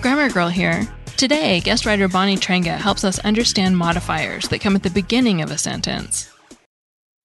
Grammar Girl here. Today, guest writer Bonnie Trenga helps us understand modifiers that come at the beginning of a sentence.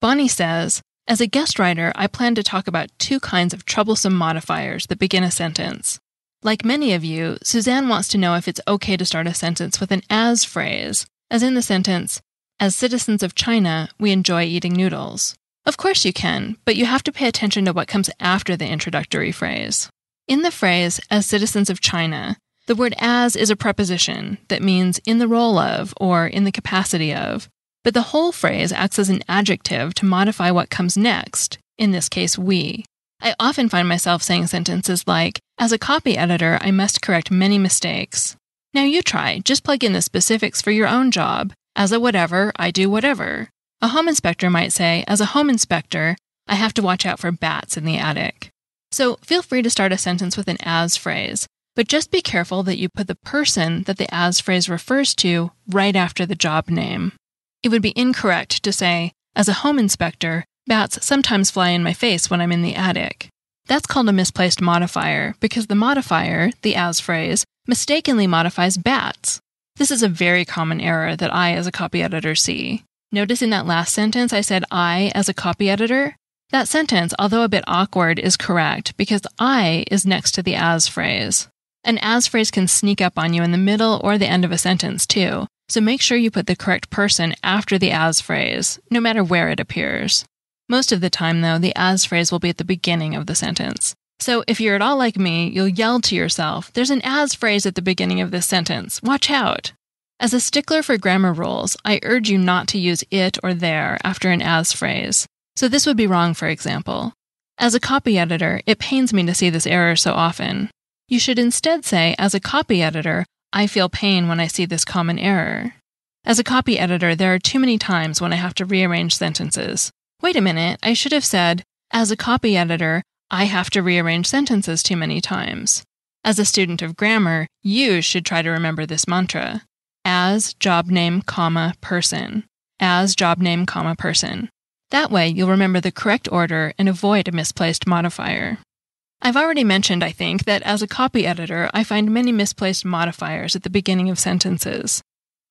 Bonnie says, As a guest writer, I plan to talk about two kinds of troublesome modifiers that begin a sentence. Like many of you, Suzanne wants to know if it's okay to start a sentence with an as phrase, as in the sentence, As citizens of China, we enjoy eating noodles. Of course you can, but you have to pay attention to what comes after the introductory phrase. In the phrase, as citizens of China, the word as is a preposition that means in the role of or in the capacity of, but the whole phrase acts as an adjective to modify what comes next, in this case, we. I often find myself saying sentences like, as a copy editor, I must correct many mistakes. Now you try, just plug in the specifics for your own job. As a whatever, I do whatever. A home inspector might say, as a home inspector, I have to watch out for bats in the attic. So feel free to start a sentence with an as phrase, but just be careful that you put the person that the as phrase refers to right after the job name. It would be incorrect to say, as a home inspector, bats sometimes fly in my face when I'm in the attic. That's called a misplaced modifier because the modifier, the as phrase, mistakenly modifies bats. This is a very common error that I, as a copy editor, see. Notice in that last sentence I said I, as a copy editor? That sentence, although a bit awkward, is correct because I is next to the as phrase. An as phrase can sneak up on you in the middle or the end of a sentence, too, so make sure you put the correct person after the as phrase, no matter where it appears. Most of the time, though, the as phrase will be at the beginning of the sentence. So if you're at all like me, you'll yell to yourself, There's an as phrase at the beginning of this sentence. Watch out! As a stickler for grammar rules, I urge you not to use it or there after an as phrase. So this would be wrong, for example. As a copy editor, it pains me to see this error so often. You should instead say, as a copy editor, I feel pain when I see this common error. As a copy editor, there are too many times when I have to rearrange sentences. Wait a minute, I should have said, as a copy editor, I have to rearrange sentences too many times. As a student of grammar, you should try to remember this mantra. As job name, comma, person. As job name, comma, person. That way, you'll remember the correct order and avoid a misplaced modifier. I've already mentioned, I think, that as a copy editor, I find many misplaced modifiers at the beginning of sentences.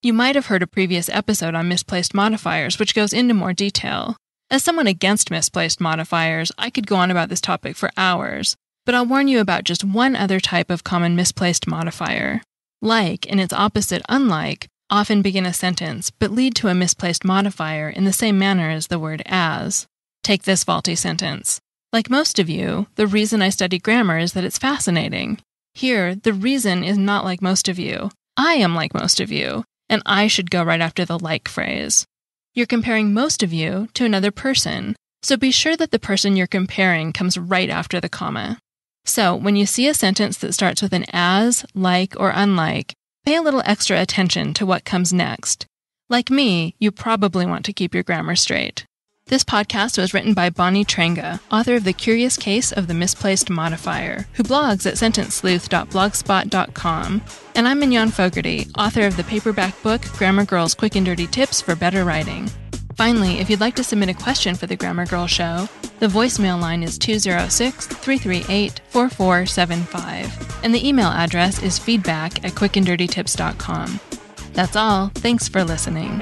You might have heard a previous episode on misplaced modifiers, which goes into more detail. As someone against misplaced modifiers, I could go on about this topic for hours, but I'll warn you about just one other type of common misplaced modifier. Like, and its opposite, unlike, often begin a sentence, but lead to a misplaced modifier in the same manner as the word as. Take this faulty sentence. Like most of you, the reason I study grammar is that it's fascinating. Here, the reason is not like most of you. I am like most of you, and I should go right after the like phrase. You're comparing most of you to another person, so be sure that the person you're comparing comes right after the comma. So, when you see a sentence that starts with an as, like, or unlike, Pay a little extra attention to what comes next. Like me, you probably want to keep your grammar straight. This podcast was written by Bonnie Trenga, author of The Curious Case of the Misplaced Modifier, who blogs at sentencesleuth.blogspot.com. And I'm Mignon Fogarty, author of the paperback book Grammar Girl's Quick and Dirty Tips for Better Writing. Finally, if you'd like to submit a question for the Grammar Girl Show, the voicemail line is 206 338 4475, and the email address is feedback at quickanddirtytips.com. That's all. Thanks for listening.